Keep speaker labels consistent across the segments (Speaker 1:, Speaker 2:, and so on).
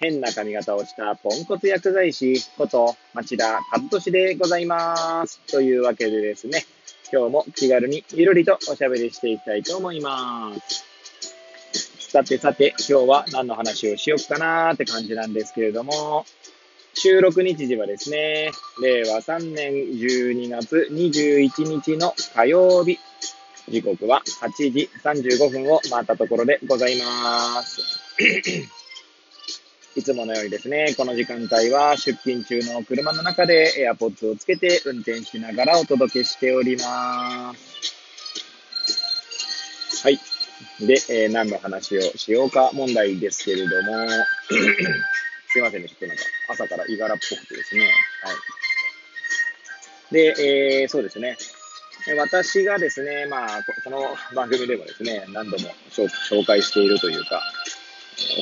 Speaker 1: 変な髪型をしたポンコツ薬剤師こと町田和俊でございます。というわけでですね、今日も気軽にゆるりとおしゃべりしていきたいと思います。さてさて、今日は何の話をしよっかなーって感じなんですけれども、収録日時はですね、令和3年12月21日の火曜日、時刻は8時35分を回ったところでございます。いつものようにですね、この時間帯は出勤中の車の中で AirPods をつけて運転しながらお届けしております。はい。で、えー、何の話をしようか問題ですけれども、すいませんね、ちょっとなんか朝からいがらっぽくてですね。はい。で、えー、そうですね。私がですね、まあ、この番組でもですね、何度も紹介しているというか、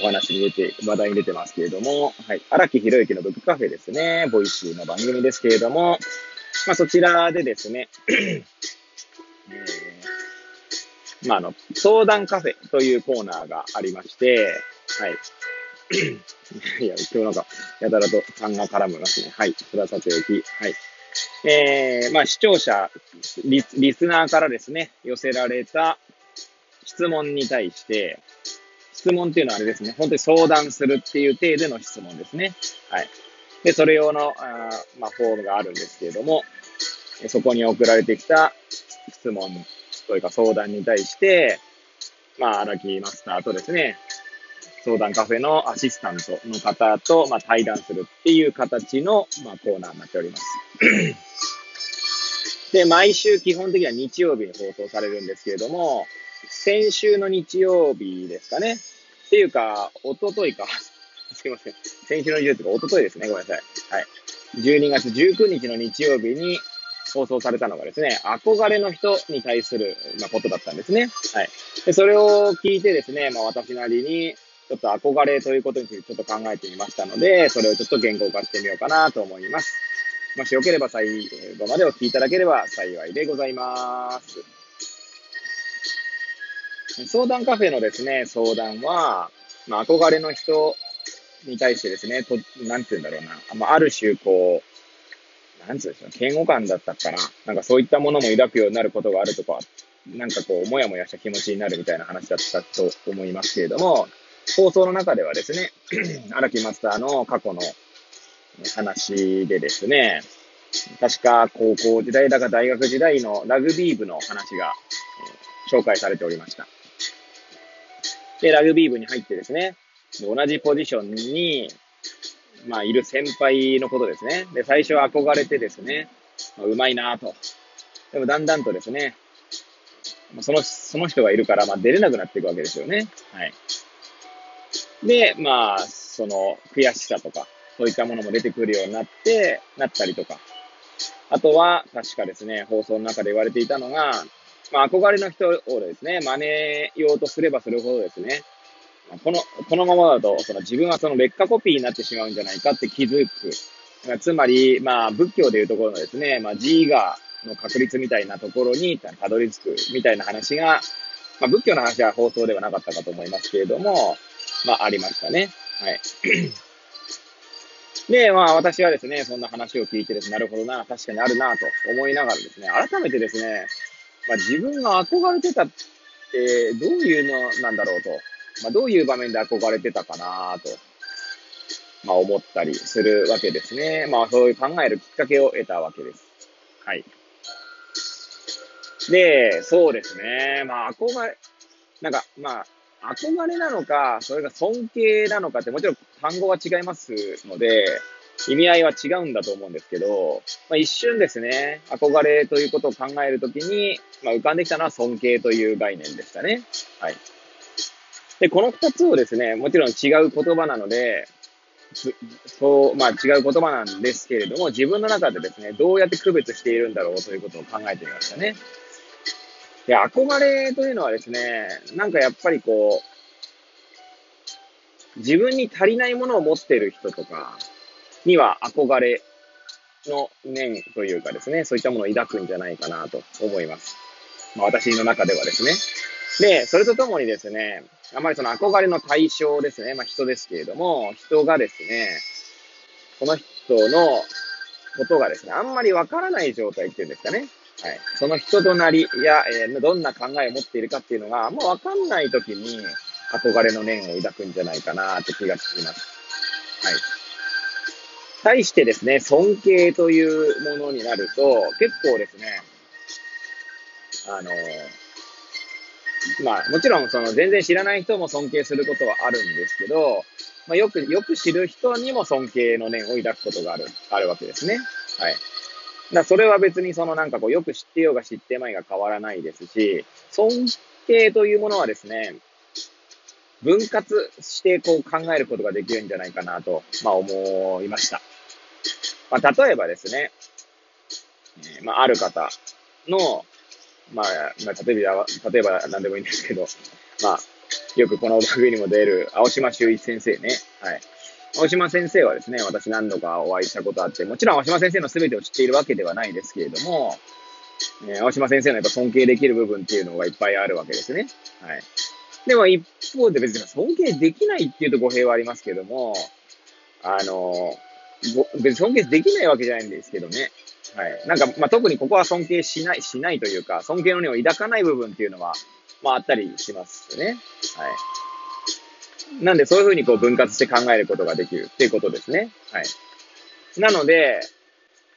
Speaker 1: お話に出て、話題に出てますけれども、はい。荒木博行のブックカフェですね。 Voicy の番組ですけれども、まあ、そちらでですね、えー、まあ、あの、相談カフェというコーナーがありまして、はい。いや、今日なんか、やたらと痰が絡みますね。はい。それはさておき、はい。えー、まあ、視聴者リ、リスナーからですね、寄せられた質問に対して、質問っていうのはあれですね、本当に相談するっていう程度の質問ですね。はい。で、それ用の、あまあ、フォームがあるんですけれども、そこに送られてきた質問というか相談に対して、まあ、荒木マスターとですね、相談カフェのアシスタントの方と、まあ、対談するっていう形の、まあ、コーナーになっております。で、毎週基本的には日曜日に放送されるんですけれども、先週の日曜日ですかね。ていうか、おとといか。すいません。先週の日曜日とか、おとといですね。ごめんなさい。はい。12月19日の日曜日に放送されたのがですね、憧れの人に対する、まあ、ことだったんですね。はい。で、それを聞いてですね、まあ私なりに、ちょっと憧れということについてちょっと考えてみましたので、それをちょっと言語化してみようかなと思います。もしよければ最後までお聞きいただければ幸いでございます。相談カフェのですね、相談は、まあ、憧れの人に対してですね、と、なんて言うんだろうな、まあ、ある種、こう、なんつうんでしょう、嫌悪感だったかな。なんかそういったものも抱くようになることがあるとか、なんかこう、もやもやした気持ちになるみたいな話だったと思いますけれども、放送の中ではですね、荒木マスターの過去の話でですね、確か高校時代だか大学時代のラグビー部の話が、紹介されておりました。で、ラグビー部に入ってですね、同じポジションに、まあ、いる先輩のことですね。で、最初は憧れてですね、まあ、うまいなと。でもだんだんとですね、その、その人がいるから、まあ、出れなくなっていくわけですよね。はい。で、まあ、その、悔しさとか、そういったものも出てくるようになって、なったりとか。あとは、確かですね、放送の中で言われていたのが、まあ、憧れの人をですね、真似ようとすればするほどですね、この、このままだと、その自分はその劣化コピーになってしまうんじゃないかって気づく。つまり、まあ、仏教でいうところのですね、まあ、自我の確率みたいなところにたどり着くみたいな話が、まあ、仏教の話は放送ではなかったかと思いますけれども、まあ、ありましたね。はい。で、まあ、私はですね、そんな話を聞いてですね、なるほどな、確かにあるな、と思いながらですね、改めてですね、まあ、自分が憧れてたって、どういうのなんだろうと、まあ、どういう場面で憧れてたかな、と、まあ、思ったりするわけですね。まあ、そういう考えるきっかけを得たわけです。はい。で、そうですね。まあ、憧れ、なんか、まあ、憧れなのか、それが尊敬なのかって、もちろん単語は違いますので、意味合いは違うんだと思うんですけど、まあ、一瞬ですね、憧れということを考えるときに、まあ、浮かんできたのは尊敬という概念でしたね。はい。で、この二つをですね、もちろん違う言葉なので、そう、まあ違う言葉なんですけれども、自分の中でですね、どうやって区別しているんだろうということを考えてみましたね。で、憧れというのはですね、なんかやっぱりこう、自分に足りないものを持っている人とかには憧れの念というかですね、そういったものを抱くんじゃないかなと思います。まあ私の中ではですね。で、それとともにですね、あまりその憧れの対象ですね、まあ人ですけれども、人がですね、この人のことがですね、あんまりわからない状態っていうんですかね。はい。その人となりや、えー、どんな考えを持っているかっていうのが、もうわかんないときに憧れの念を抱くんじゃないかなって気がします。はい。対してですね、尊敬というものになると、結構ですね、あのまあ、もちろん、その、全然知らない人も尊敬することはあるんですけど、まあ、よく、よく知る人にも尊敬の念を抱くことがある、あるわけですね。はい。だそれは別にそのなんかこう、よく知ってようが知ってまいが変わらないですし、尊敬というものはですね、分割してこう考えることができるんじゃないかなと、まあ思いました。まあ例えばですね、えー、まあある方の、まあ、まあ、例えば、例えば何でもいいんですけど、まあ、よくこの番組にも出る青島修一先生ね。はい。青島先生はですね、私何度かお会いしたことあって、もちろん青島先生の全てを知っているわけではないですけれども、えー、青島先生のやっぱ尊敬できる部分っていうのがいっぱいあるわけですね。はい。でも一方で別に尊敬できないっていうと語弊はありますけども、あの、別に尊敬できないわけじゃないんですけどね。はい。なんか、まあ、特にここは尊敬しない、しないというか、尊敬の念を抱かない部分っていうのは、まあ、あったりしますね。はい。なんで、そういうふうにこう分割して考えることができるっていうことですね。はい。なので、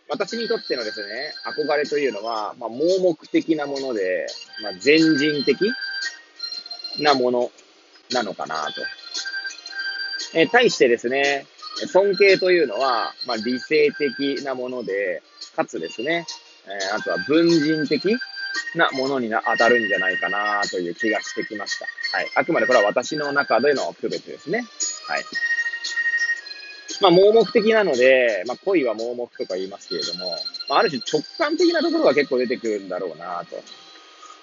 Speaker 1: 私にとってのですね、憧れというのは、まあ、盲目的なもので、まあ、全人的なものなのかなと。え対してですね、尊敬というのは、まあ、理性的なもので、かつですね、えー、あとは文人的なものにな当たるんじゃないかなという気がしてきました。はい。あくまでこれは私の中での区別ですね。はい。まあ、盲目的なので、まあ、恋は盲目とか言いますけれども、まあ、ある種直感的なところが結構出てくるんだろうなと、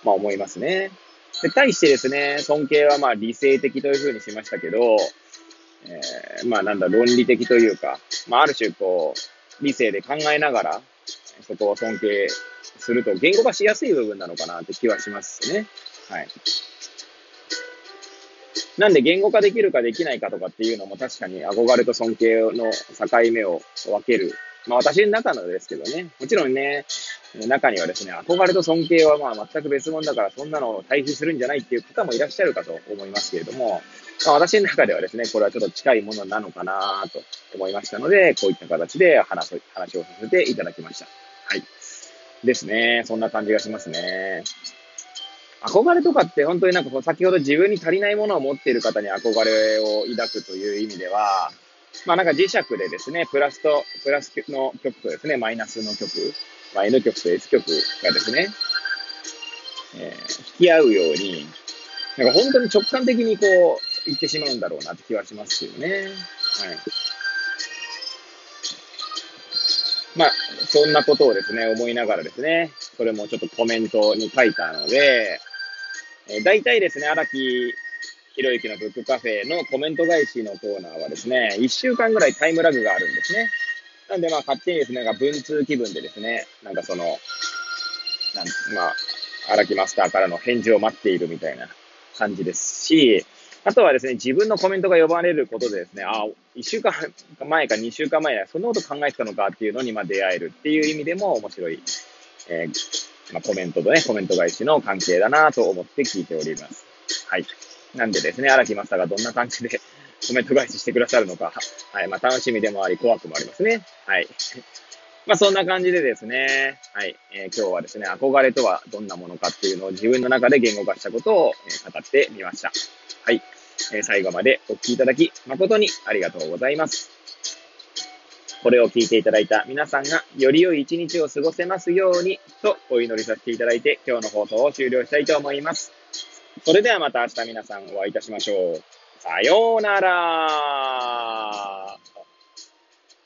Speaker 1: まあ、思いますね。で、対してですね、尊敬はまあ理性的というふうにしましたけど、えー、まあなんだ、論理的というか、まあある種こう、理性で考えながら、そこを尊敬すると言語化しやすい部分なのかなって気はしますね。はい。なんで言語化できるかできないかとかっていうのも確かに憧れと尊敬の境目を分ける。まあ私の中のですけどね。もちろんね、中にはですね、憧れと尊敬はまあ全く別物だからそんなのを対比するんじゃないっていう方もいらっしゃるかと思いますけれども、まあ、私の中ではですね、これはちょっと近いものなのかなと思いましたので、こういった形で話話をさせていただきました。はい。ですね。そんな感じがしますね。憧れとかって本当になんか先ほど自分に足りないものを持っている方に憧れを抱くという意味では、まあなんか磁石でですね、プラスと、プラスの極とですね、マイナスの極、まあ、N 極と S 極がですね、えー、引き合うように、なんか本当に直感的にこう、言ってしまうんだろうなって気はしますけどね。はい。まあ、そんなことをですね、思いながらですね、それもちょっとコメントに書いたので、えー、大体ですね、荒木ひろゆきのブックカフェのコメント返しのコーナーはですね、1週間ぐらいタイムラグがあるんですね。なんでまあ勝手にですね、なんか文通気分でですね、なんかその、なんまあ、荒木マスターからの返事を待っているみたいな感じですし、あとはですね、自分のコメントが呼ばれることでですね、あ、1週間前か2週間前や、そんなこと考えてたのかっていうのにまあ出会えるっていう意味でも面白い、えー、まあ、コメントとね、コメント返しの関係だなと思って聞いております。はい。なんでですね、荒木マスターがどんな感じでコメント返ししてくださるのか、はい。まあ、楽しみでもあり、怖くもありますね。はい。まあそんな感じでですね、はい、えー、今日はですね、憧れとはどんなものかっていうのを自分の中で言語化したことを、えー、語ってみました。はい、えー、最後までお聞きいただき誠にありがとうございます。これを聞いていただいた皆さんがより良い一日を過ごせますようにとお祈りさせていただいて今日の放送を終了したいと思います。それではまた明日皆さんお会いいたしましょう。さようなら。